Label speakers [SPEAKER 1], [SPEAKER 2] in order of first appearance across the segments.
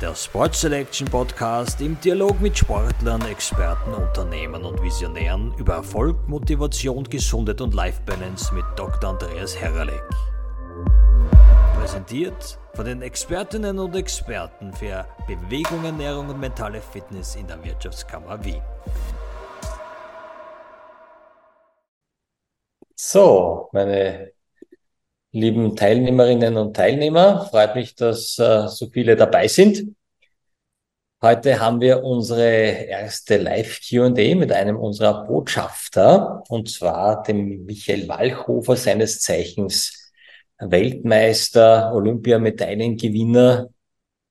[SPEAKER 1] der Sport Selection Podcast im Dialog mit Sportlern, Experten, Unternehmern und Visionären über Erfolg, Motivation, Gesundheit und Life Balance mit Dr. Andreas Herralek. Präsentiert von den Expertinnen und Experten für Bewegung, Ernährung und mentale Fitness in der Wirtschaftskammer Wien.
[SPEAKER 2] So, meine lieben Teilnehmerinnen und Teilnehmer. Freut mich, dass äh, so viele dabei sind. Heute haben wir unsere erste Live-QA mit einem unserer Botschafter, und zwar dem Michael Walchhofer, seines Zeichens Weltmeister, Olympiamedaillengewinner.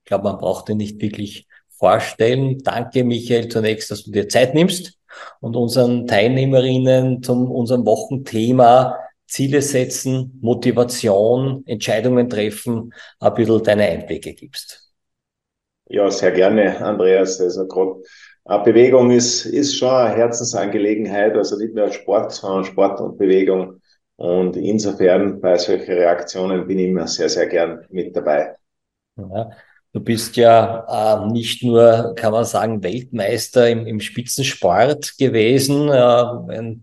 [SPEAKER 2] Ich glaube, man braucht ihn nicht wirklich vorstellen. Danke, Michael, zunächst, dass du dir Zeit nimmst und unseren Teilnehmerinnen zum unserem Wochenthema Ziele setzen, Motivation, Entscheidungen treffen, ein bisschen deine Einblicke gibst.
[SPEAKER 3] Ja, sehr gerne, Andreas. Also gerade Bewegung ist, ist schon eine Herzensangelegenheit, also nicht nur Sport, sondern Sport und Bewegung. Und insofern bei solchen Reaktionen bin ich immer sehr, sehr gern mit dabei.
[SPEAKER 2] Ja, du bist ja äh, nicht nur, kann man sagen, Weltmeister im, im Spitzensport gewesen. Äh,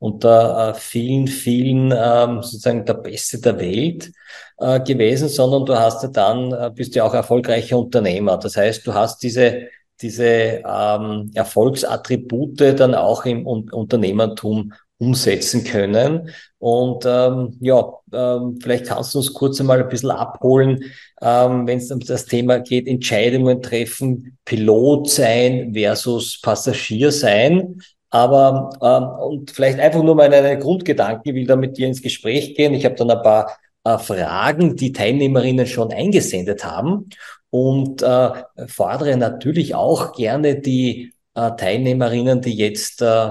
[SPEAKER 2] unter äh, vielen, vielen ähm, sozusagen der Beste der Welt äh, gewesen, sondern du hast ja dann, äh, bist ja auch erfolgreicher Unternehmer. Das heißt, du hast diese, diese ähm, Erfolgsattribute dann auch im Un Unternehmertum umsetzen können. Und ähm, ja, ähm, vielleicht kannst du uns kurz einmal ein bisschen abholen, ähm, wenn es um das Thema geht, Entscheidungen treffen, Pilot sein versus Passagier sein. Aber ähm, und vielleicht einfach nur mal einen Grundgedanken, ich will da mit dir ins Gespräch gehen. Ich habe dann ein paar äh, Fragen, die Teilnehmerinnen schon eingesendet haben und äh, fordere natürlich auch gerne die äh, Teilnehmerinnen, die jetzt äh,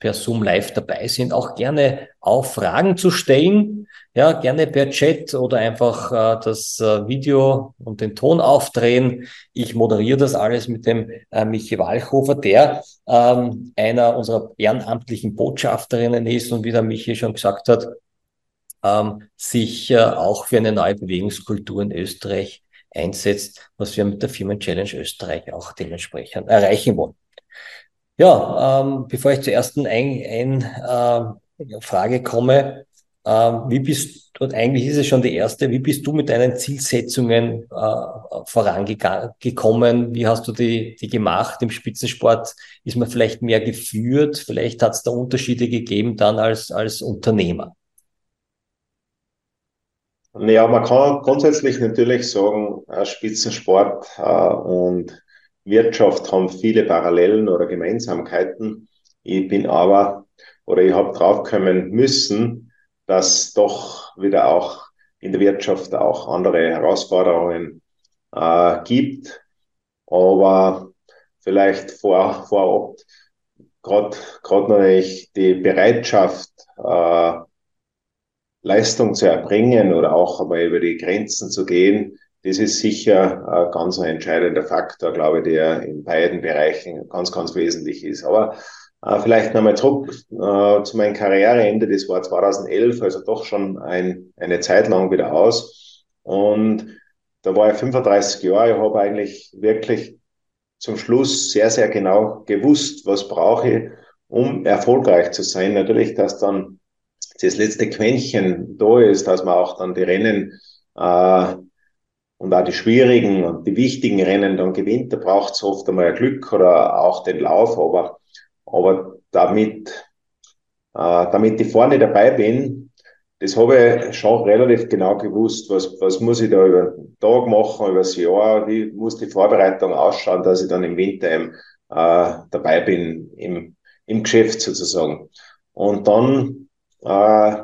[SPEAKER 2] per Zoom live dabei sind, auch gerne auf Fragen zu stellen. Ja, gerne per Chat oder einfach äh, das äh, Video und den Ton aufdrehen. Ich moderiere das alles mit dem äh, Michi Walchhofer, der ähm, einer unserer ehrenamtlichen Botschafterinnen ist und wie der Michi schon gesagt hat, ähm, sich äh, auch für eine neue Bewegungskultur in Österreich einsetzt, was wir mit der Firmen Challenge Österreich auch dementsprechend erreichen wollen. Ja, ähm, bevor ich zur ersten ein, ein, äh, Frage komme, ähm, wie bist du, eigentlich ist es schon die erste, wie bist du mit deinen Zielsetzungen äh, vorangekommen? Wie hast du die, die gemacht? Im Spitzensport ist man vielleicht mehr geführt, vielleicht hat es da Unterschiede gegeben dann als, als Unternehmer.
[SPEAKER 3] Ja, man kann grundsätzlich natürlich sagen, Spitzensport äh, und Wirtschaft haben viele Parallelen oder Gemeinsamkeiten. Ich bin aber, oder ich habe draufkommen müssen, dass doch wieder auch in der Wirtschaft auch andere Herausforderungen äh, gibt. Aber vielleicht vor, vorab gerade natürlich die Bereitschaft, äh, Leistung zu erbringen oder auch einmal über die Grenzen zu gehen, das ist sicher ein ganz entscheidender Faktor, glaube ich, der in beiden Bereichen ganz, ganz wesentlich ist. Aber äh, vielleicht nochmal zurück äh, zu meinem Karriereende, das war 2011, also doch schon ein, eine Zeit lang wieder aus. Und da war ich 35 Jahre, ich habe eigentlich wirklich zum Schluss sehr, sehr genau gewusst, was brauche ich, um erfolgreich zu sein. Natürlich, dass dann das letzte Quäntchen da ist, dass man auch dann die Rennen äh, und auch die schwierigen und die wichtigen Rennen dann gewinnt. Da braucht es oft einmal Glück oder auch den Lauf, aber, aber damit, äh, damit ich vorne dabei bin, das habe ich schon relativ genau gewusst, was, was muss ich da über den Tag machen, über das Jahr, wie muss die Vorbereitung ausschauen, dass ich dann im Winter eben, äh, dabei bin im, im Geschäft sozusagen. Und dann äh,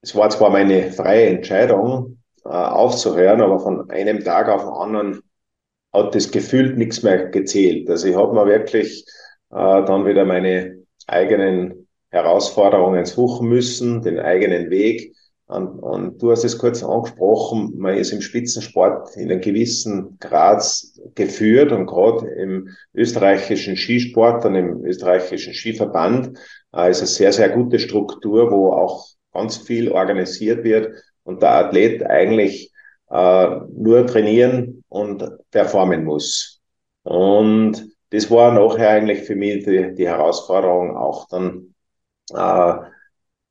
[SPEAKER 3] es war zwar meine freie Entscheidung, äh, aufzuhören, aber von einem Tag auf den anderen hat das gefühlt nichts mehr gezählt. Also ich habe mir wirklich äh, dann wieder meine eigenen Herausforderungen suchen müssen, den eigenen Weg. Und, und du hast es kurz angesprochen, man ist im Spitzensport in einem gewissen Grad geführt und gerade im österreichischen Skisport und im österreichischen Skiverband äh, ist eine sehr, sehr gute Struktur, wo auch ganz viel organisiert wird und der Athlet eigentlich äh, nur trainieren und performen muss. Und das war nachher eigentlich für mich die, die Herausforderung, auch dann äh,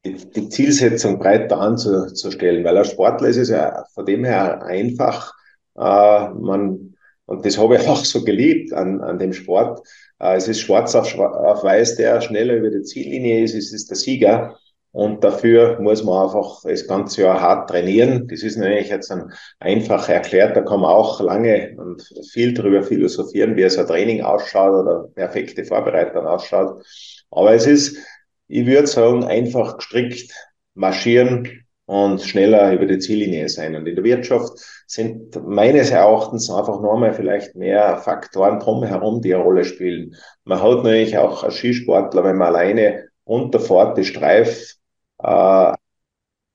[SPEAKER 3] die, die Zielsetzung breiter anzustellen, weil als Sportler ist es ja von dem her einfach, äh, man, und das habe ich auch so geliebt an, an dem Sport. Äh, es ist schwarz auf, auf weiß, der schneller über die Ziellinie ist, es ist der Sieger. Und dafür muss man einfach das ganze Jahr hart trainieren. Das ist natürlich jetzt ein einfach erklärt. Da kann man auch lange und viel darüber philosophieren, wie es ein Training ausschaut oder perfekte Vorbereitung ausschaut. Aber es ist, ich würde sagen, einfach gestrickt marschieren und schneller über die Ziellinie sein. Und in der Wirtschaft sind meines Erachtens einfach nochmal vielleicht mehr Faktoren drumherum, die eine Rolle spielen. Man hat natürlich auch als Skisportler, wenn man alleine runterfährt, die Streif äh,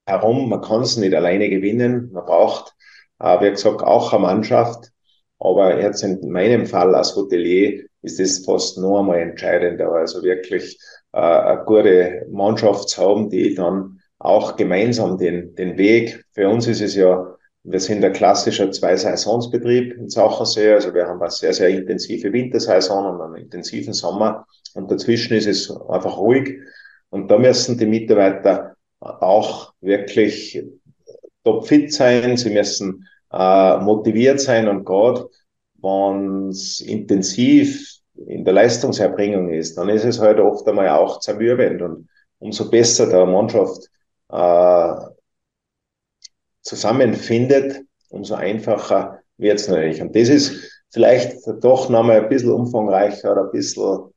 [SPEAKER 3] herum. Man kann es nicht alleine gewinnen. Man braucht, äh, wie gesagt, auch eine Mannschaft. Aber jetzt in meinem Fall als Hotelier ist es fast noch einmal entscheidender. Also wirklich äh, eine gute Mannschaft zu haben, die dann auch gemeinsam den, den Weg, für uns ist es ja, wir sind ein klassischer Zwei-Saisons-Betrieb in Sachensee, also wir haben eine sehr, sehr intensive Wintersaison und einen intensiven Sommer und dazwischen ist es einfach ruhig und da müssen die Mitarbeiter auch wirklich topfit sein, sie müssen äh, motiviert sein. Und gerade wenn es intensiv in der Leistungserbringung ist, dann ist es halt oft einmal auch zermürbend. Und umso besser der Mannschaft äh, zusammenfindet, umso einfacher wird es natürlich. Und das ist vielleicht doch nochmal ein bisschen umfangreicher oder ein bisschen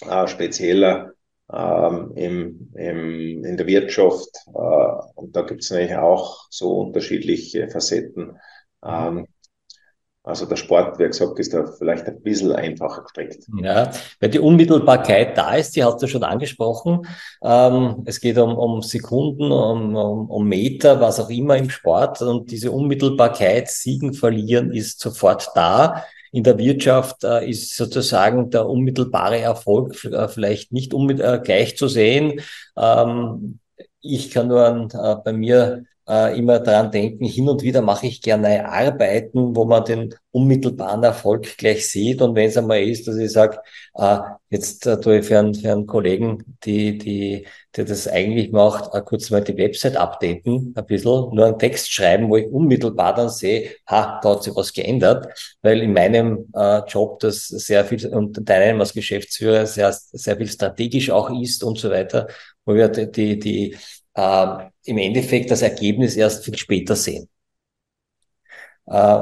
[SPEAKER 3] äh, spezieller ähm, im, im, in der Wirtschaft. Äh, und da gibt es natürlich auch so unterschiedliche Facetten. Ähm, also der Sport, wie gesagt, ist da vielleicht ein bisschen einfacher gestrickt.
[SPEAKER 2] Ja, weil die Unmittelbarkeit da ist, die hast du schon angesprochen. Ähm, es geht um, um Sekunden, um, um, um Meter, was auch immer im Sport. Und diese Unmittelbarkeit, Siegen, Verlieren ist sofort da. In der Wirtschaft äh, ist sozusagen der unmittelbare Erfolg äh, vielleicht nicht äh, gleich zu sehen. Ähm, ich kann nur an, äh, bei mir äh, immer daran denken, hin und wieder mache ich gerne Arbeiten, wo man den unmittelbaren Erfolg gleich sieht. Und wenn es einmal ist, dass ich sage, äh, jetzt äh, tue ich für einen, für einen Kollegen, die, die, der das eigentlich macht, äh, kurz mal die Website updaten, ein bisschen, nur einen Text schreiben, wo ich unmittelbar dann sehe, ha, da hat sich was geändert, weil in meinem äh, Job das sehr viel und deinem als Geschäftsführer sehr, sehr viel strategisch auch ist und so weiter, wo wir die, die, die äh, im Endeffekt das Ergebnis erst viel später sehen. Äh,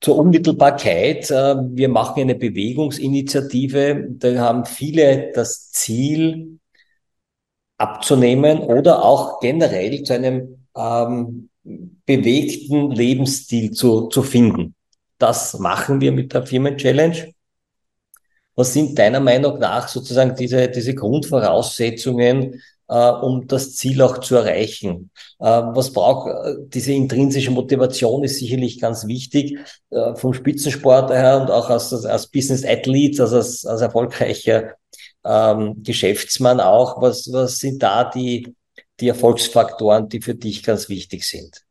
[SPEAKER 2] zur Unmittelbarkeit. Äh, wir machen eine Bewegungsinitiative. Da haben viele das Ziel, abzunehmen oder auch generell zu einem ähm, bewegten Lebensstil zu, zu finden. Das machen wir mit der Firmen-Challenge. Was sind deiner Meinung nach sozusagen diese, diese Grundvoraussetzungen, äh, um das Ziel auch zu erreichen. Äh, was braucht äh, diese intrinsische Motivation ist sicherlich ganz wichtig äh, vom Spitzensport her und auch als, als Business Athlete, also als, als erfolgreicher ähm, Geschäftsmann auch. Was, was sind da die, die Erfolgsfaktoren, die für dich ganz wichtig sind?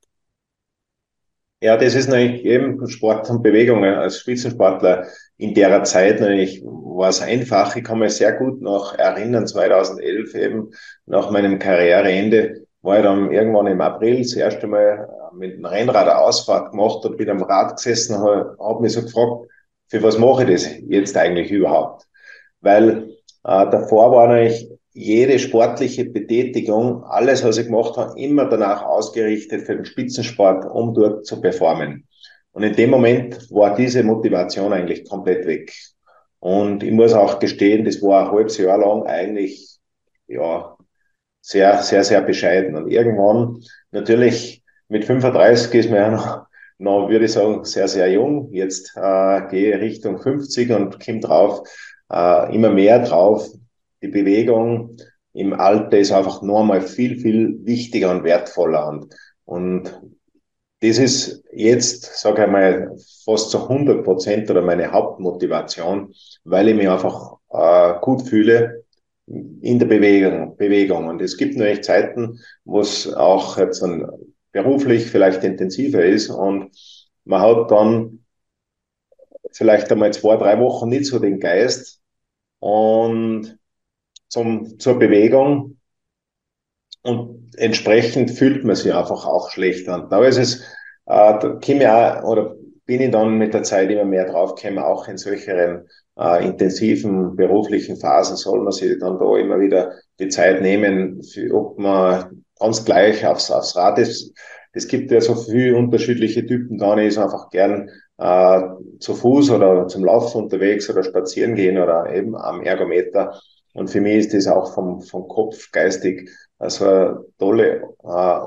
[SPEAKER 3] Ja, das ist natürlich eben Sport und Bewegung als Spitzensportler in der Zeit natürlich war es einfach. Ich kann mich sehr gut noch erinnern, 2011 eben nach meinem Karriereende war ich dann irgendwann im April das erste Mal mit dem Rennrad eine Ausfahrt gemacht und bin am Rad gesessen habe hab mich so gefragt, für was mache ich das jetzt eigentlich überhaupt? Weil äh, davor war natürlich jede sportliche Betätigung, alles, was ich gemacht habe, immer danach ausgerichtet für den Spitzensport, um dort zu performen. Und in dem Moment war diese Motivation eigentlich komplett weg. Und ich muss auch gestehen, das war ein halbes Jahr lang eigentlich, ja, sehr, sehr, sehr bescheiden. Und irgendwann, natürlich, mit 35 ist man ja noch, noch würde ich sagen, sehr, sehr jung. Jetzt äh, gehe ich Richtung 50 und komme drauf, äh, immer mehr drauf. Die Bewegung im Alter ist einfach nochmal viel, viel wichtiger und wertvoller. Und, und das ist jetzt, sage ich mal, fast zu 100 Prozent oder meine Hauptmotivation, weil ich mich einfach äh, gut fühle in der Bewegung, Bewegung. Und es gibt natürlich Zeiten, wo es auch jetzt dann beruflich vielleicht intensiver ist und man hat dann vielleicht einmal zwei, drei Wochen nicht so den Geist und zum, zur Bewegung und entsprechend fühlt man sich einfach auch schlechter. Und da ist es, äh, da ich auch, oder bin ich dann mit der Zeit immer mehr draufgekommen, auch in solcheren äh, intensiven beruflichen Phasen soll man sich dann da immer wieder die Zeit nehmen, für, ob man ganz gleich aufs, aufs Rad ist. Es gibt ja so viele unterschiedliche Typen, da ist einfach gern äh, zu Fuß oder zum Laufen unterwegs oder spazieren gehen oder eben am Ergometer. Und für mich ist das auch vom, vom Kopf geistig also eine tolle äh,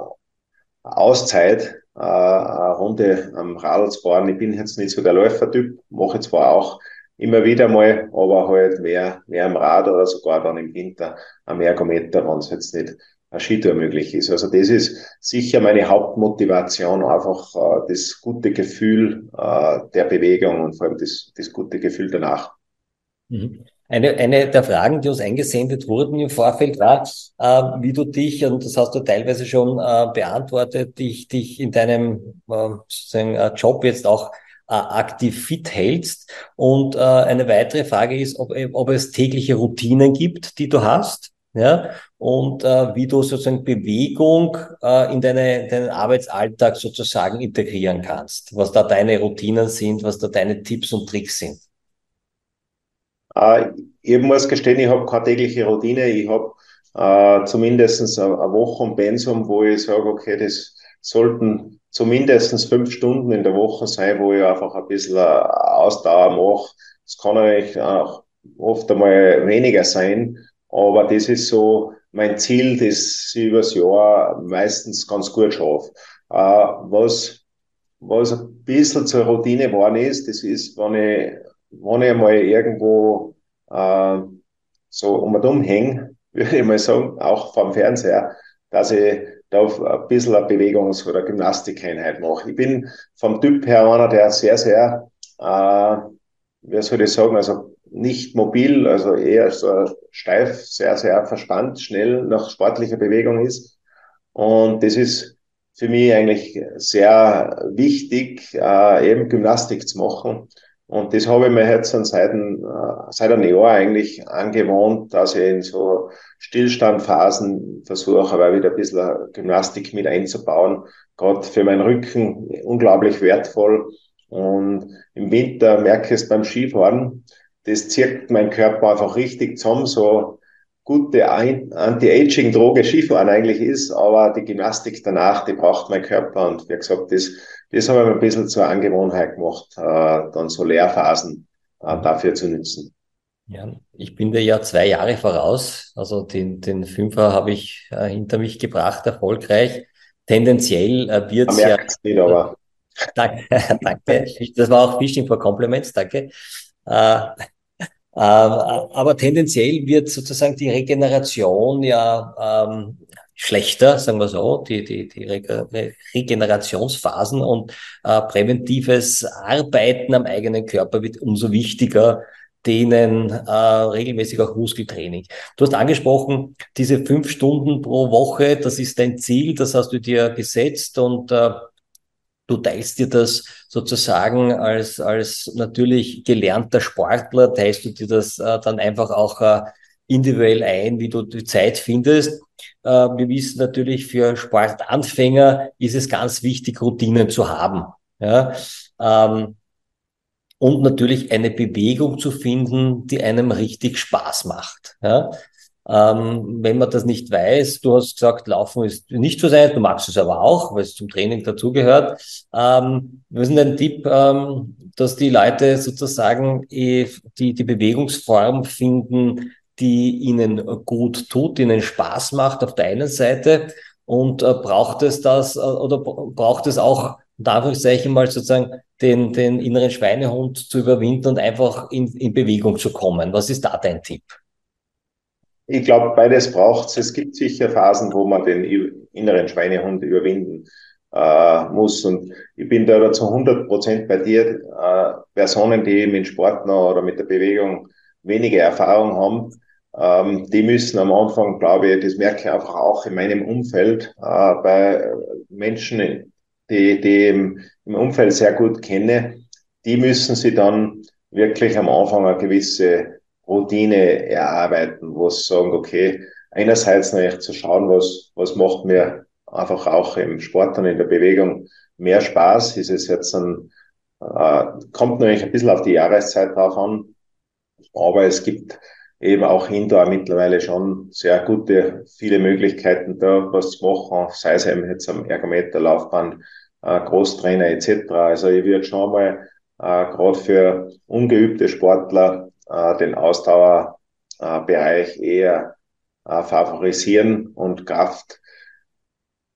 [SPEAKER 3] Auszeit, äh, eine Runde am Radl zu fahren. Ich bin jetzt nicht so der Läufertyp, mache zwar auch immer wieder mal, aber halt mehr, mehr am Rad oder sogar dann im Winter am Ergometer, wenn es jetzt nicht eine Skitour möglich ist. Also das ist sicher meine Hauptmotivation, einfach äh, das gute Gefühl äh, der Bewegung und vor allem das, das gute Gefühl danach.
[SPEAKER 2] Mhm. Eine, eine der Fragen, die uns eingesendet wurden im Vorfeld war, äh, wie du dich, und das hast du teilweise schon äh, beantwortet, dich, dich in deinem äh, äh, Job jetzt auch äh, aktiv fit hältst. Und äh, eine weitere Frage ist, ob, ob es tägliche Routinen gibt, die du hast. Ja, und wie du sozusagen Bewegung in deine, deinen Arbeitsalltag sozusagen integrieren kannst, was da deine Routinen sind, was da deine Tipps und Tricks sind.
[SPEAKER 3] Äh, ich muss gestehen, ich habe keine tägliche Routine. Ich habe äh, zumindest eine, Woche und Pensum, wo ich sage, okay, das sollten zumindest fünf Stunden in der Woche sein, wo ich einfach ein bisschen Ausdauer mache. Es kann eigentlich auch oft einmal weniger sein, aber das ist so mein Ziel, das ich übers Jahr meistens ganz gut schaffe. Äh, was, was ein bisschen zur Routine geworden ist, das ist, wenn ich, wenn ich einmal irgendwo äh, so um und um hänge, würde ich mal sagen, auch vom Fernseher, dass ich da ein bisschen eine Bewegungs- oder Gymnastikeinheit mache. Ich bin vom Typ her einer, der sehr, sehr, äh, wie soll ich sagen, also nicht mobil, also eher so steif, sehr, sehr verspannt, schnell nach sportlicher Bewegung ist. Und das ist für mich eigentlich sehr wichtig, äh, eben Gymnastik zu machen. Und das habe ich mir jetzt seit, ein, äh, seit einem Jahr eigentlich angewohnt, dass ich in so Stillstandphasen versuche, aber wieder ein bisschen Gymnastik mit einzubauen. Gerade für meinen Rücken unglaublich wertvoll. Und im Winter merke ich es beim Skifahren, das zirkt mein Körper einfach richtig zusammen, so gute Anti-Aging-Droge Skifahren eigentlich ist, aber die Gymnastik danach, die braucht mein Körper und wie gesagt, das, das habe ich mir ein bisschen zur Angewohnheit gemacht, äh, dann so Lehrphasen äh, dafür zu nutzen.
[SPEAKER 2] Ja, ich bin dir ja zwei Jahre voraus, also den, den Fünfer habe ich äh, hinter mich gebracht, erfolgreich. Tendenziell äh, wird es ja... Nicht, aber. Danke, danke. Das war auch Fishing for Compliments, danke. Äh, ähm, aber tendenziell wird sozusagen die Regeneration ja ähm, schlechter, sagen wir so, die, die, die Regenerationsphasen und äh, präventives Arbeiten am eigenen Körper wird umso wichtiger, denen äh, regelmäßig auch Muskeltraining. Du hast angesprochen, diese fünf Stunden pro Woche, das ist dein Ziel, das hast du dir gesetzt und äh, du teilst dir das sozusagen als, als natürlich gelernter Sportler, teilst du dir das äh, dann einfach auch äh, individuell ein, wie du die Zeit findest. Äh, wir wissen natürlich, für Sportanfänger ist es ganz wichtig, Routinen zu haben. Ja? Ähm, und natürlich eine Bewegung zu finden, die einem richtig Spaß macht. Ja? Ähm, wenn man das nicht weiß, du hast gesagt, Laufen ist nicht so sein, du magst es aber auch, weil es zum Training dazugehört. Ähm, wir sind ein Tipp, ähm, dass die Leute sozusagen eh die, die Bewegungsform finden, die ihnen gut tut, ihnen Spaß macht auf der einen Seite und äh, braucht es das äh, oder braucht es auch, ich Anführungszeichen mal sozusagen den, den inneren Schweinehund zu überwinden und einfach in, in Bewegung zu kommen. Was ist da dein Tipp?
[SPEAKER 3] Ich glaube, beides braucht es. Es gibt sicher Phasen, wo man den inneren Schweinehund überwinden äh, muss. Und ich bin da zu 100 Prozent bei dir. Äh, Personen, die mit Sport noch oder mit der Bewegung weniger Erfahrung haben, ähm, die müssen am Anfang, glaube ich, das merke ich einfach auch in meinem Umfeld, äh, bei Menschen, die, die im, im Umfeld sehr gut kenne, die müssen sie dann wirklich am Anfang eine gewisse Routine erarbeiten, wo sie sagen, okay, einerseits natürlich zu schauen, was, was macht mir einfach auch im Sport und in der Bewegung mehr Spaß. Ist es jetzt ein, äh, kommt natürlich ein bisschen auf die Jahreszeit drauf an, aber es gibt eben auch Indoor mittlerweile schon sehr gute, viele Möglichkeiten da, was zu machen, sei es eben jetzt am Ergometer, Laufband, äh, Großtrainer etc. Also ich würde schon mal äh, gerade für ungeübte Sportler äh, den Ausdauerbereich eher äh, favorisieren und Kraft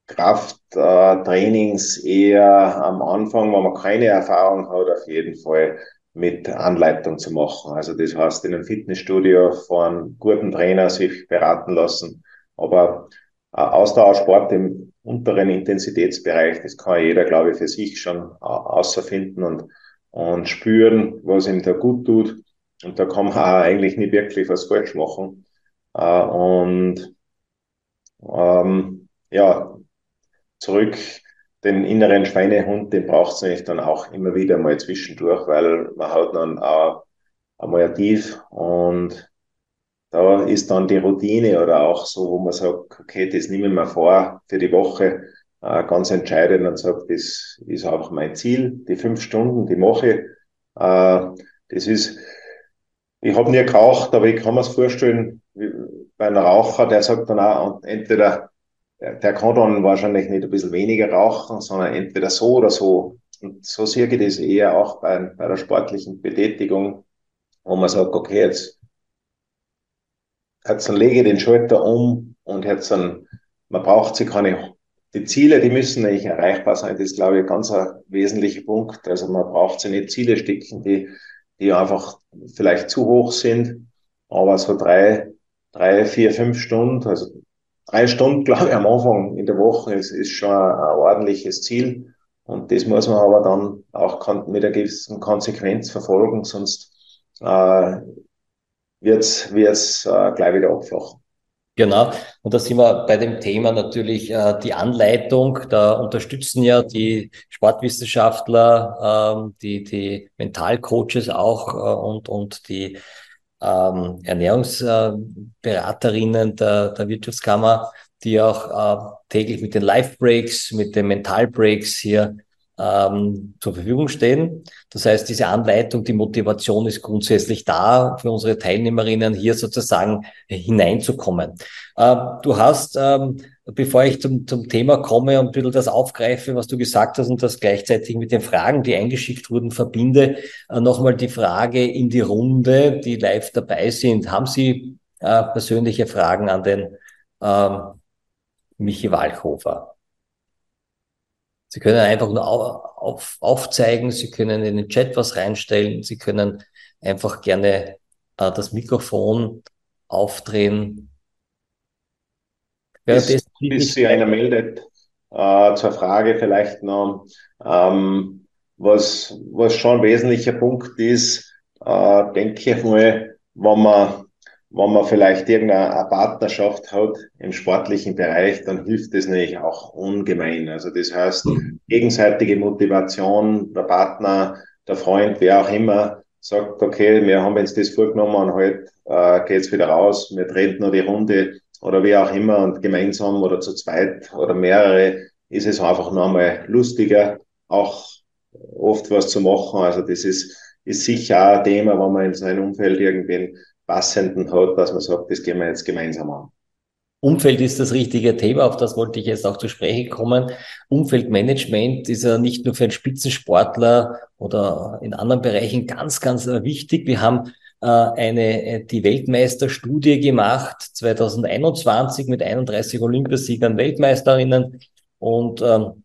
[SPEAKER 3] Krafttrainings eher am Anfang, wenn man keine Erfahrung hat, auf jeden Fall mit Anleitung zu machen. Also das heißt, in einem Fitnessstudio von guten Trainer sich beraten lassen. Aber Ausdauersport im unteren Intensitätsbereich, das kann jeder, glaube ich, für sich schon außerfinden und, und spüren, was ihm da gut tut. Und da kann man eigentlich nicht wirklich was falsch machen. Äh, und ähm, ja, zurück den inneren Schweinehund, den braucht es nämlich dann auch immer wieder mal zwischendurch, weil man hat dann auch einmal ein Tief und da ist dann die Routine oder auch so, wo man sagt, okay, das nehme ich mir vor für die Woche, äh, ganz entscheidend und sagt, das ist auch mein Ziel, die fünf Stunden, die mache ich. Äh, das ist, ich habe nie geraucht, aber ich kann mir vorstellen, bei einem Raucher, der sagt dann auch, entweder der kann dann wahrscheinlich nicht ein bisschen weniger rauchen, sondern entweder so oder so. Und so sehe ich das eher auch bei, bei der sportlichen Betätigung, wo man sagt, okay, jetzt, jetzt dann lege ich den Schalter um und jetzt dann, man braucht sich keine, die Ziele, die müssen nicht erreichbar sein. Das ist, glaube ich, ein ganz wesentlicher Punkt. Also man braucht sich nicht Ziele stecken, die, die einfach vielleicht zu hoch sind, aber so drei, drei, vier, fünf Stunden, also drei Stunden, glaube ich, am Anfang in der Woche ist, ist schon ein, ordentliches Ziel. Und das muss man aber dann auch mit einer gewissen Konsequenz verfolgen, sonst äh, wird es äh, gleich wieder abflachen.
[SPEAKER 2] Genau. Und da sind wir bei dem Thema natürlich äh, die Anleitung. Da unterstützen ja die Sportwissenschaftler, ähm, die, die Mentalcoaches auch äh, und, und die ähm, Ernährungsberaterinnen der, der Wirtschaftskammer, die auch äh, täglich mit den Live-Breaks, mit den Mental-Breaks hier ähm, zur Verfügung stehen. Das heißt, diese Anleitung, die Motivation ist grundsätzlich da für unsere Teilnehmerinnen, hier sozusagen hineinzukommen. Äh, du hast, ähm, bevor ich zum, zum Thema komme und ein bisschen das aufgreife, was du gesagt hast und das gleichzeitig mit den Fragen, die eingeschickt wurden, verbinde, äh, nochmal die Frage in die Runde, die live dabei sind. Haben Sie äh, persönliche Fragen an den ähm, Michi Walchhofer? Sie können einfach nur auf, aufzeigen, Sie können in den Chat was reinstellen, Sie können einfach gerne äh, das Mikrofon aufdrehen.
[SPEAKER 3] Bis, bis, bis sich einer meldet, äh, zur Frage vielleicht noch, ähm, was, was schon ein wesentlicher Punkt ist, äh, denke ich mal, wenn man wenn man vielleicht irgendeine Partnerschaft hat im sportlichen Bereich, dann hilft das natürlich auch ungemein. Also das heißt, mhm. gegenseitige Motivation, der Partner, der Freund, wer auch immer, sagt, okay, wir haben jetzt das vorgenommen und heute äh, geht's wieder raus, wir drehen nur die Runde oder wie auch immer und gemeinsam oder zu zweit oder mehrere ist es einfach einmal lustiger, auch oft was zu machen. Also das ist, ist sicher ein Thema, wenn man in seinem Umfeld irgendwie passenden hat, dass man sagt, das gehen wir jetzt gemeinsam an.
[SPEAKER 2] Umfeld ist das richtige Thema, auf das wollte ich jetzt auch zu sprechen kommen. Umfeldmanagement ist ja nicht nur für einen Spitzensportler oder in anderen Bereichen ganz, ganz wichtig. Wir haben eine, äh, die Weltmeisterstudie gemacht, 2021 mit 31 Olympiasiegern, Weltmeisterinnen und ähm,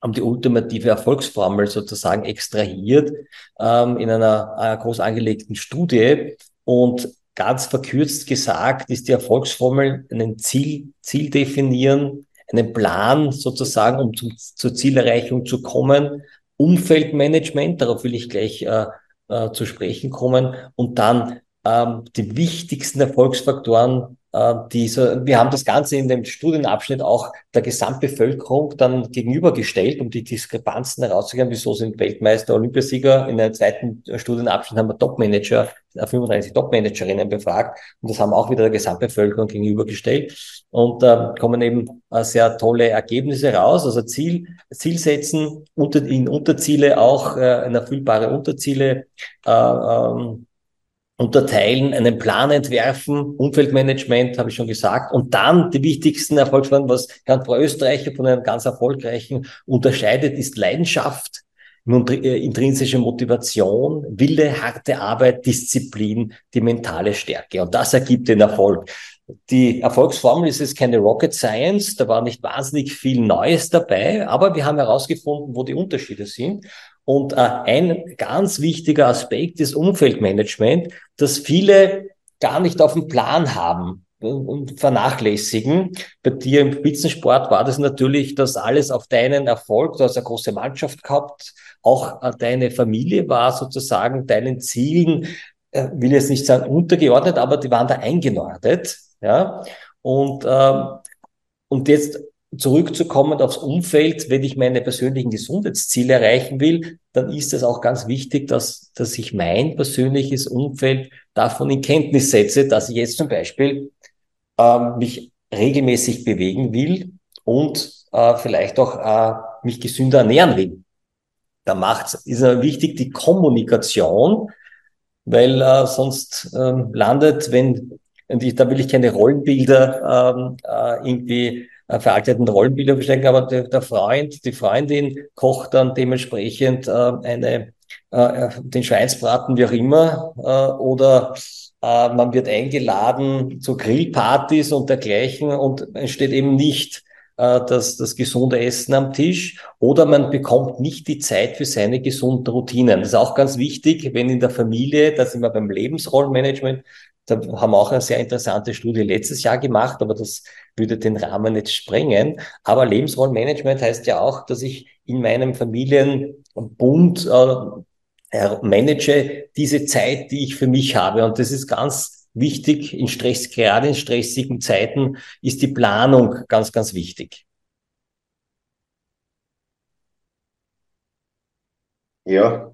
[SPEAKER 2] haben die ultimative Erfolgsformel sozusagen extrahiert ähm, in einer, einer groß angelegten Studie. Und ganz verkürzt gesagt ist die Erfolgsformel ein Ziel, Ziel definieren, einen Plan sozusagen, um zum, zur Zielerreichung zu kommen, Umfeldmanagement, darauf will ich gleich äh, äh, zu sprechen kommen, und dann ähm, die wichtigsten Erfolgsfaktoren äh, dieser, wir haben das Ganze in dem Studienabschnitt auch der Gesamtbevölkerung dann gegenübergestellt, um die Diskrepanzen herauszukriegen. Wieso sind Weltmeister, Olympiasieger? In einem zweiten Studienabschnitt haben wir Topmanager, 35 äh, Topmanagerinnen befragt und das haben wir auch wieder der Gesamtbevölkerung gegenübergestellt und da äh, kommen eben äh, sehr tolle Ergebnisse raus. Also Ziel, Ziel setzen, unter, in Unterziele auch äh, erfüllbare Unterziele äh, ähm, unterteilen, einen Plan entwerfen, Umfeldmanagement, habe ich schon gesagt, und dann die wichtigsten Erfolgsfaktoren, was Herrn Frau Österreicher von einem ganz erfolgreichen unterscheidet, ist Leidenschaft, äh, intrinsische Motivation, Wille, harte Arbeit, Disziplin, die mentale Stärke. Und das ergibt den Erfolg. Die Erfolgsformel ist jetzt keine Rocket Science, da war nicht wahnsinnig viel Neues dabei, aber wir haben herausgefunden, wo die Unterschiede sind. Und äh, ein ganz wichtiger Aspekt ist Umfeldmanagement, dass viele gar nicht auf dem Plan haben und vernachlässigen. Bei dir im Spitzensport war das natürlich, dass alles auf deinen Erfolg, du hast eine große Mannschaft gehabt, auch deine Familie war sozusagen deinen Zielen, äh, will jetzt nicht sagen untergeordnet, aber die waren da eingenordet. Ja? Und, ähm, und jetzt zurückzukommen aufs Umfeld, wenn ich meine persönlichen Gesundheitsziele erreichen will, dann ist es auch ganz wichtig, dass, dass ich mein persönliches Umfeld davon in Kenntnis setze, dass ich jetzt zum Beispiel ähm, mich regelmäßig bewegen will und äh, vielleicht auch äh, mich gesünder ernähren will. Da macht ist es wichtig die Kommunikation, weil äh, sonst ähm, landet, wenn und ich, da will ich keine Rollenbilder ähm, äh, irgendwie äh, veralteten Rollenbilder verstecken, aber der, der Freund, die Freundin kocht dann dementsprechend äh, eine, äh, den Schweinsbraten, wie auch immer, äh, oder äh, man wird eingeladen zu Grillpartys und dergleichen und entsteht eben nicht äh, das, das gesunde Essen am Tisch oder man bekommt nicht die Zeit für seine gesunden Routinen. Das ist auch ganz wichtig, wenn in der Familie, da sind wir beim Lebensrollenmanagement, da haben wir auch eine sehr interessante Studie letztes Jahr gemacht, aber das würde den Rahmen nicht sprengen. Aber Lebensrollenmanagement heißt ja auch, dass ich in meinem Familienbund äh, manage diese Zeit, die ich für mich habe. Und das ist ganz wichtig in Stress, gerade in stressigen Zeiten ist die Planung ganz, ganz wichtig.
[SPEAKER 3] Ja.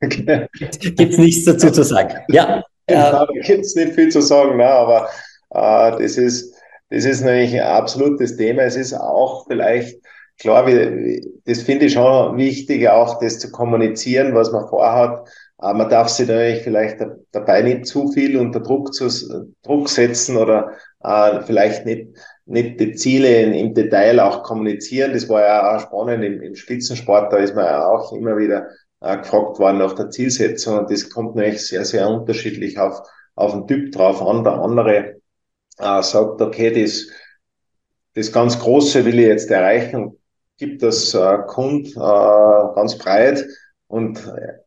[SPEAKER 2] Gibt es nichts dazu zu sagen? Ja.
[SPEAKER 3] Ja, da gibt es nicht viel zu sagen, ne, aber äh, das, ist, das ist nämlich ein absolutes Thema. Es ist auch vielleicht, klar, wie, das finde ich schon wichtig, auch das zu kommunizieren, was man vorhat. Aber man darf sich natürlich vielleicht dabei nicht zu viel unter Druck, zu, Druck setzen oder äh, vielleicht nicht, nicht die Ziele im Detail auch kommunizieren. Das war ja auch spannend im, im Spitzensport, da ist man ja auch immer wieder äh, gefragt worden nach der Zielsetzung. Und das kommt natürlich sehr, sehr unterschiedlich auf, auf den Typ drauf an. Der andere äh, sagt, okay, das, das ganz Große will ich jetzt erreichen, gibt das äh, Kund äh, ganz breit und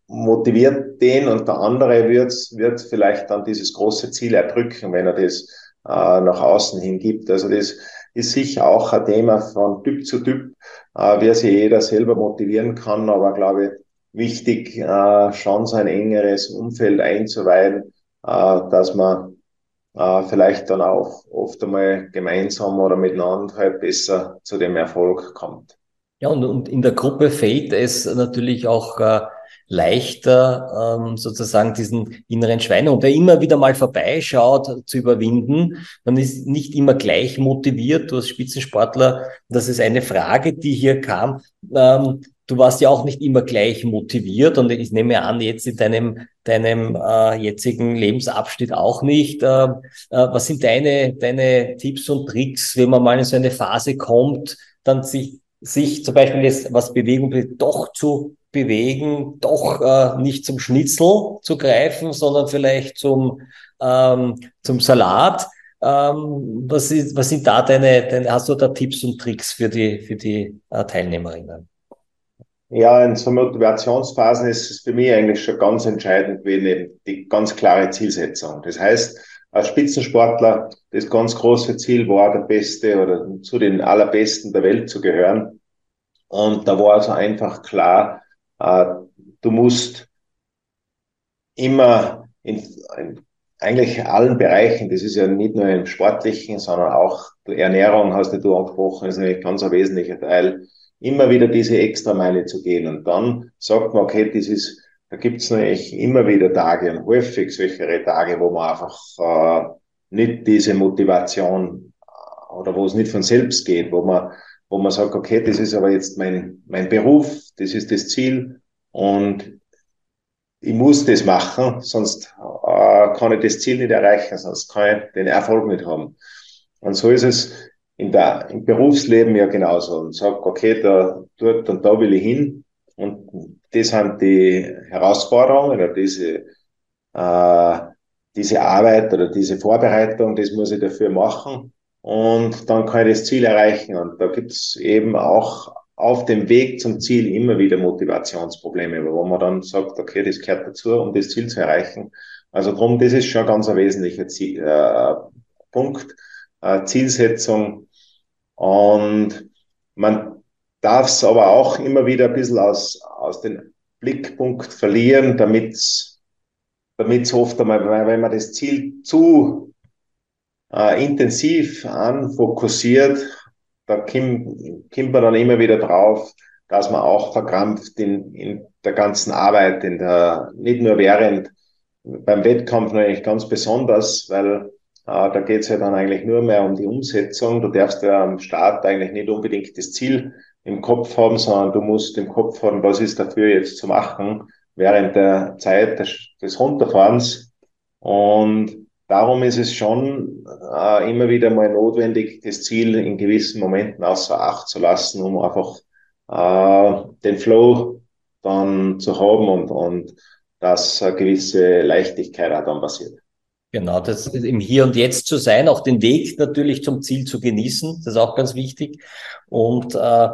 [SPEAKER 3] motiviert den und der andere wird, wird vielleicht dann dieses große Ziel erdrücken, wenn er das äh, nach außen hin gibt. Also das ist sicher auch ein Thema von Typ zu Typ, äh, wer sich jeder selber motivieren kann, aber glaube ich, wichtig, äh, schon so ein engeres Umfeld einzuweihen, äh, dass man äh, vielleicht dann auch oft einmal gemeinsam oder miteinander halt besser zu dem Erfolg kommt.
[SPEAKER 2] Ja, und, und in der Gruppe fällt es natürlich auch äh, leichter, ähm, sozusagen diesen inneren Schweinehund, der immer wieder mal vorbeischaut, zu überwinden. Man ist nicht immer gleich motiviert. Du als Spitzensportler, das ist eine Frage, die hier kam. Ähm, du warst ja auch nicht immer gleich motiviert und ich nehme an, jetzt in deinem, deinem äh, jetzigen Lebensabschnitt auch nicht. Äh, äh, was sind deine, deine Tipps und Tricks, wenn man mal in so eine Phase kommt, dann sich, sich zum Beispiel jetzt, was Bewegung doch zu bewegen, doch äh, nicht zum Schnitzel zu greifen, sondern vielleicht zum, ähm, zum Salat. Ähm, was, ist, was sind da deine, deine, hast du da Tipps und Tricks für die, für die äh, Teilnehmerinnen?
[SPEAKER 3] Ja, in so Motivationsphasen ist es für mich eigentlich schon ganz entscheidend gewesen, die ganz klare Zielsetzung. Das heißt, als Spitzensportler, das ganz große Ziel war, der Beste oder zu den Allerbesten der Welt zu gehören. Und da war also einfach klar, äh, du musst immer in, eigentlich allen Bereichen, das ist ja nicht nur im Sportlichen, sondern auch die Ernährung, hast du angesprochen, ist natürlich ganz ein wesentlicher Teil, immer wieder diese Extrameile zu gehen. Und dann sagt man, okay, das ist, da gibt es natürlich immer wieder Tage und häufig solche Tage, wo man einfach äh, nicht diese Motivation äh, oder wo es nicht von selbst geht, wo man, wo man sagt, okay, das ist aber jetzt mein, mein Beruf, das ist das Ziel und ich muss das machen, sonst äh, kann ich das Ziel nicht erreichen, sonst kann ich den Erfolg nicht haben. Und so ist es in der, im Berufsleben ja genauso. Und sag, okay, da, dort und da will ich hin. Und das sind die Herausforderungen oder diese, äh, diese Arbeit oder diese Vorbereitung, das muss ich dafür machen. Und dann kann ich das Ziel erreichen. Und da gibt's eben auch auf dem Weg zum Ziel immer wieder Motivationsprobleme, wo man dann sagt, okay, das gehört dazu, um das Ziel zu erreichen. Also drum, das ist schon ganz ein wesentlicher Ziel, äh, Punkt, äh, Zielsetzung. Und man darf es aber auch immer wieder ein bisschen aus, aus dem Blickpunkt verlieren, damit damit oft einmal, wenn man das Ziel zu äh, intensiv anfokussiert, da kommt, kommt man dann immer wieder drauf, dass man auch verkrampft in, in der ganzen Arbeit, in der, nicht nur während, beim Wettkampf natürlich ganz besonders, weil da geht es ja dann eigentlich nur mehr um die Umsetzung. Du darfst ja am Start eigentlich nicht unbedingt das Ziel im Kopf haben, sondern du musst im Kopf haben, was ist dafür jetzt zu machen während der Zeit des, des Runterfahrens. Und darum ist es schon äh, immer wieder mal notwendig, das Ziel in gewissen Momenten außer Acht zu lassen, um einfach äh, den Flow dann zu haben und, und dass eine gewisse Leichtigkeit auch dann passiert.
[SPEAKER 2] Genau, das ist im Hier und Jetzt zu sein, auch den Weg natürlich zum Ziel zu genießen, das ist auch ganz wichtig. Und äh,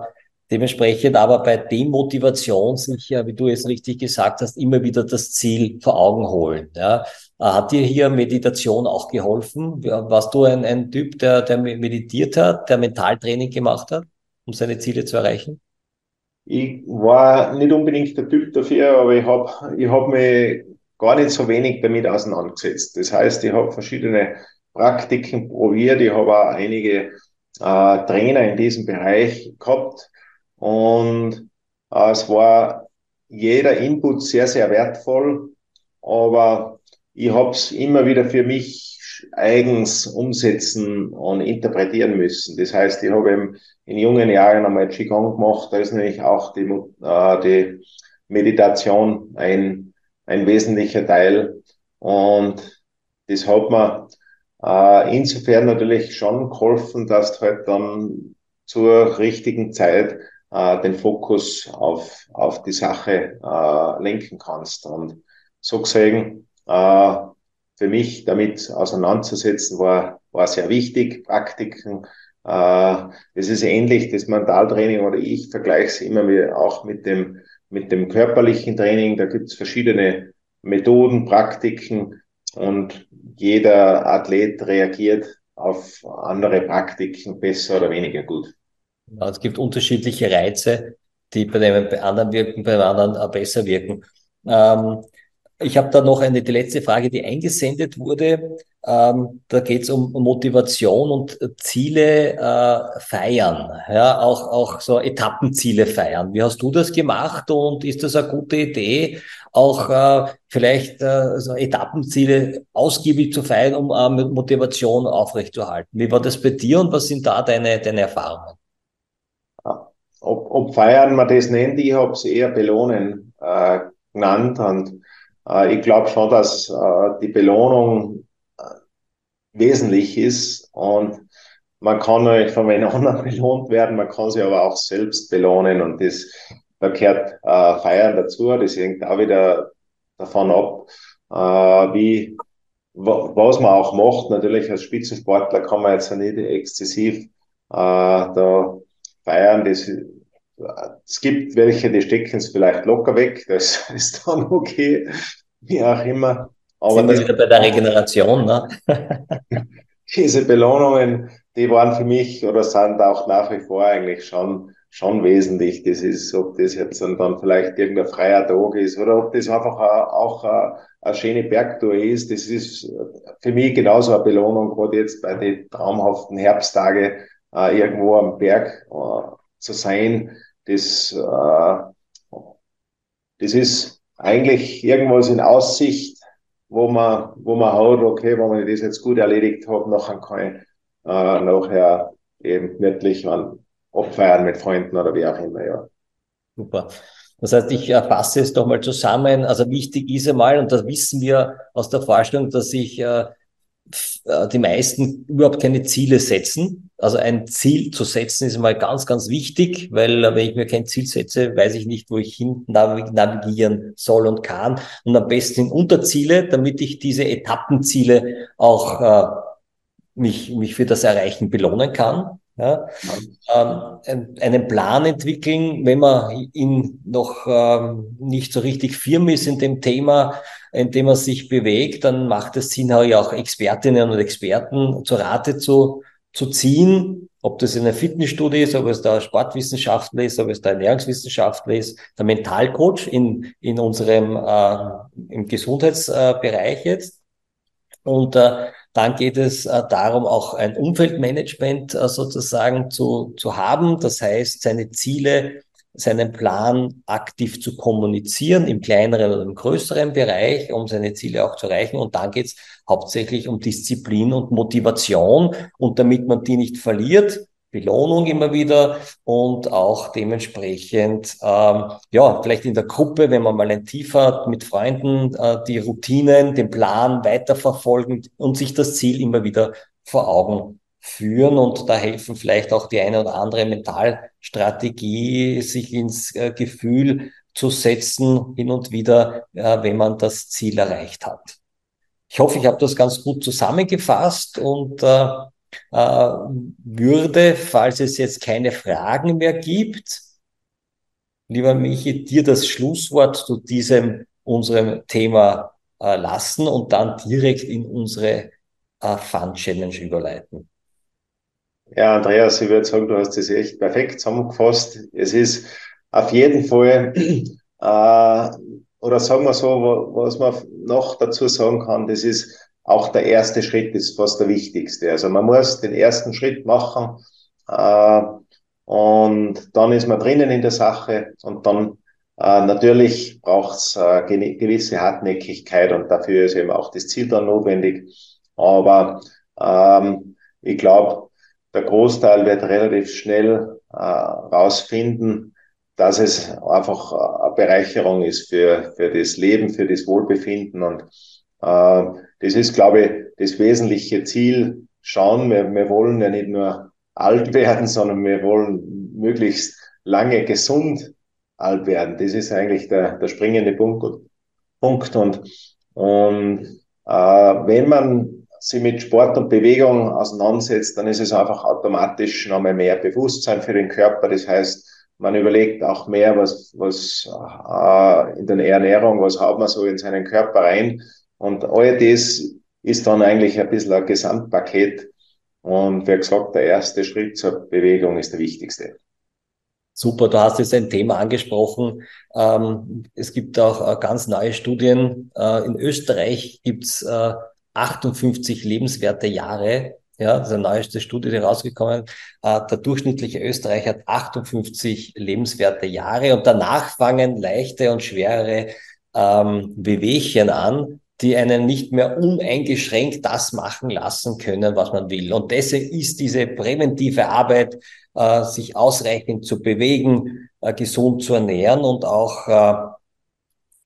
[SPEAKER 2] Dementsprechend aber bei Demotivation sich, ja, wie du es richtig gesagt hast, immer wieder das Ziel vor Augen holen. Ja. Äh, hat dir hier Meditation auch geholfen? Warst du ein, ein Typ, der, der meditiert hat, der Mentaltraining gemacht hat, um seine Ziele zu erreichen?
[SPEAKER 3] Ich war nicht unbedingt der Typ dafür, aber ich habe ich hab mich gar nicht so wenig damit auseinandergesetzt. Das heißt, ich habe verschiedene Praktiken probiert, ich habe auch einige äh, Trainer in diesem Bereich gehabt und äh, es war jeder Input sehr, sehr wertvoll, aber ich habe es immer wieder für mich eigens umsetzen und interpretieren müssen. Das heißt, ich habe eben in jungen Jahren einmal Qigong gemacht, da ist nämlich auch die, äh, die Meditation ein, ein wesentlicher Teil. Und das hat mir äh, insofern natürlich schon geholfen, dass du halt dann zur richtigen Zeit äh, den Fokus auf, auf die Sache äh, lenken kannst. Und so gesehen, äh, für mich damit auseinanderzusetzen, war, war sehr wichtig. Praktiken, äh, es ist ähnlich, das Mentaltraining oder ich vergleiche es immer wieder auch mit dem, mit dem körperlichen Training. Da gibt es verschiedene Methoden, Praktiken und jeder Athlet reagiert auf andere Praktiken besser oder weniger gut.
[SPEAKER 2] Ja, es gibt unterschiedliche Reize, die bei dem anderen wirken, bei anderen besser wirken. Ähm, ich habe da noch eine die letzte Frage, die eingesendet wurde. Ähm, da geht es um Motivation und Ziele äh, feiern, ja, auch auch so Etappenziele feiern. Wie hast du das gemacht und ist das eine gute Idee, auch äh, vielleicht äh, so Etappenziele ausgiebig zu feiern, um äh, Motivation aufrechtzuerhalten? Wie war das bei dir und was sind da deine deine Erfahrungen?
[SPEAKER 3] ob, ob feiern man das nennt, ich habe es eher belohnen äh, genannt und äh, ich glaube schon, dass äh, die Belohnung äh, wesentlich ist und man kann natürlich von den anderen belohnt werden, man kann sich aber auch selbst belohnen und das da gehört Feiern dazu, das hängt auch wieder davon ab, wie was man auch macht. Natürlich als Spitzensportler kann man jetzt nicht exzessiv äh, da feiern. Das, es gibt welche, die stecken es vielleicht locker weg, das ist dann okay, wie auch immer.
[SPEAKER 2] Aber Sind wir wieder bei der Regeneration, ne?
[SPEAKER 3] diese Belohnungen, die waren für mich oder sind auch nach wie vor eigentlich schon schon wesentlich. Das ist, ob das jetzt dann vielleicht irgendein freier Tag ist oder ob das einfach auch eine, eine schöne Bergtour ist. Das ist für mich genauso eine Belohnung, gerade jetzt bei den traumhaften Herbsttage äh, irgendwo am Berg äh, zu sein. Das, äh, das ist eigentlich irgendwas in Aussicht, wo man, wo man hat, okay, wenn ich das jetzt gut erledigt habe, nachher kann ich äh, nachher eben wirklich an abfeiern mit Freunden oder wie auch immer, ja.
[SPEAKER 2] Super. Das heißt, ich fasse es doch mal zusammen. Also wichtig ist einmal, und das wissen wir aus der Forschung, dass sich äh, äh, die meisten überhaupt keine Ziele setzen. Also ein Ziel zu setzen ist mal ganz, ganz wichtig, weil äh, wenn ich mir kein Ziel setze, weiß ich nicht, wo ich hin navigieren soll und kann. Und am besten in Unterziele, damit ich diese Etappenziele auch äh, mich, mich für das Erreichen belohnen kann. Ja, ähm, einen Plan entwickeln, wenn man ihn noch ähm, nicht so richtig firm ist in dem Thema, in dem man sich bewegt, dann macht es Sinn, auch Expertinnen und Experten zur Rate zu, zu ziehen, ob das in einer Fitnessstudie ist, ob es da Sportwissenschaftler ist, ob es da Ernährungswissenschaftler ist, der Mentalcoach in, in unserem äh, im Gesundheitsbereich jetzt. Und äh, dann geht es äh, darum, auch ein Umfeldmanagement äh, sozusagen zu, zu haben. Das heißt, seine Ziele, seinen Plan aktiv zu kommunizieren im kleineren oder im größeren Bereich, um seine Ziele auch zu erreichen. Und dann geht es hauptsächlich um Disziplin und Motivation. Und damit man die nicht verliert, Belohnung immer wieder und auch dementsprechend, ähm, ja, vielleicht in der Gruppe, wenn man mal ein Tief hat, mit Freunden, äh, die Routinen, den Plan weiterverfolgen und sich das Ziel immer wieder vor Augen führen. Und da helfen vielleicht auch die eine oder andere Mentalstrategie, sich ins äh, Gefühl zu setzen, hin und wieder, äh, wenn man das Ziel erreicht hat. Ich hoffe, ich habe das ganz gut zusammengefasst und äh, äh, würde, falls es jetzt keine Fragen mehr gibt, lieber Michi, dir das Schlusswort zu diesem unserem Thema äh, lassen und dann direkt in unsere äh, Fun Challenge überleiten.
[SPEAKER 3] Ja, Andreas, ich würde sagen, du hast das echt perfekt zusammengefasst. Es ist auf jeden Fall, äh, oder sagen wir so, was man noch dazu sagen kann, das ist auch der erste Schritt ist fast der wichtigste. Also man muss den ersten Schritt machen äh, und dann ist man drinnen in der Sache und dann äh, natürlich braucht es äh, gewisse Hartnäckigkeit und dafür ist eben auch das Ziel dann notwendig. Aber ähm, ich glaube, der Großteil wird relativ schnell äh, rausfinden, dass es einfach eine Bereicherung ist für, für das Leben, für das Wohlbefinden und äh, das ist, glaube ich, das wesentliche Ziel. Schauen, wir, wir wollen ja nicht nur alt werden, sondern wir wollen möglichst lange gesund alt werden. Das ist eigentlich der, der springende Punkt. Punkt. Und, und äh, wenn man sich mit Sport und Bewegung auseinandersetzt, dann ist es einfach automatisch nochmal mehr Bewusstsein für den Körper. Das heißt, man überlegt auch mehr, was, was äh, in der Ernährung, was haut man so in seinen Körper rein und all das ist dann eigentlich ein bisschen ein Gesamtpaket. Und wie gesagt, der erste Schritt zur Bewegung ist der wichtigste.
[SPEAKER 2] Super, du hast jetzt ein Thema angesprochen. Ähm, es gibt auch äh, ganz neue Studien. Äh, in Österreich gibt's äh, 58 lebenswerte Jahre. Ja, das ist eine neueste Studie, die rausgekommen. Äh, der durchschnittliche Österreicher hat 58 lebenswerte Jahre und danach fangen leichte und schwerere ähm, Bewegchen an die einen nicht mehr uneingeschränkt das machen lassen können, was man will. Und deswegen ist diese präventive Arbeit, äh, sich ausreichend zu bewegen, äh, gesund zu ernähren und auch äh,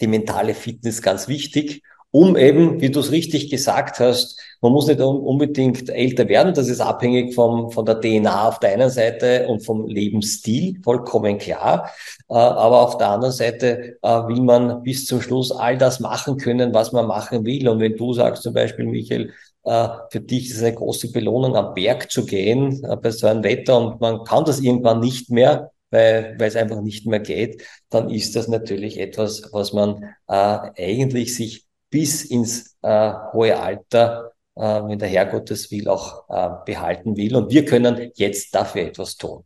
[SPEAKER 2] die mentale Fitness ganz wichtig um eben, wie du es richtig gesagt hast, man muss nicht unbedingt älter werden, das ist abhängig vom, von der DNA auf der einen Seite und vom Lebensstil, vollkommen klar. Äh, aber auf der anderen Seite äh, will man bis zum Schluss all das machen können, was man machen will. Und wenn du sagst zum Beispiel, Michael, äh, für dich ist es eine große Belohnung, am Berg zu gehen bei so einem Wetter und man kann das irgendwann nicht mehr, weil, weil es einfach nicht mehr geht, dann ist das natürlich etwas, was man äh, eigentlich sich bis ins äh, hohe Alter, äh, wenn der Herrgott das will, auch äh, behalten will. Und wir können jetzt dafür etwas tun.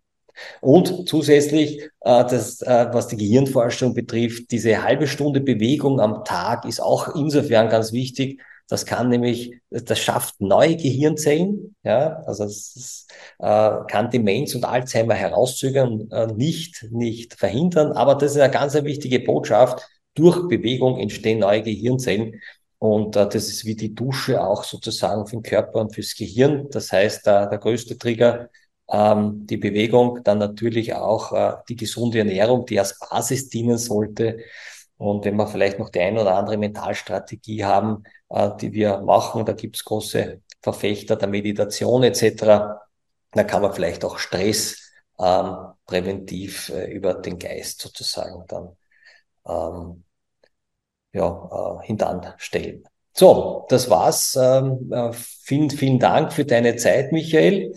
[SPEAKER 2] Und zusätzlich, äh, das, äh, was die Gehirnforschung betrifft, diese halbe Stunde Bewegung am Tag ist auch insofern ganz wichtig. Das kann nämlich, das schafft neue Gehirnzellen, ja, also es äh, kann Demenz und Alzheimer herauszögern, äh, nicht, nicht verhindern. Aber das ist eine ganz eine wichtige Botschaft. Durch Bewegung entstehen neue Gehirnzellen. Und äh, das ist wie die Dusche auch sozusagen für den Körper und fürs Gehirn. Das heißt, äh, der größte Trigger ähm, die Bewegung, dann natürlich auch äh, die gesunde Ernährung, die als Basis dienen sollte. Und wenn wir vielleicht noch die ein oder andere Mentalstrategie haben, äh, die wir machen, da gibt's große Verfechter der Meditation etc., da kann man vielleicht auch Stress ähm, präventiv äh, über den Geist sozusagen dann ähm, ja, äh, hintanstellen. So, das war's. Ähm, äh, vielen, vielen Dank für deine Zeit, Michael.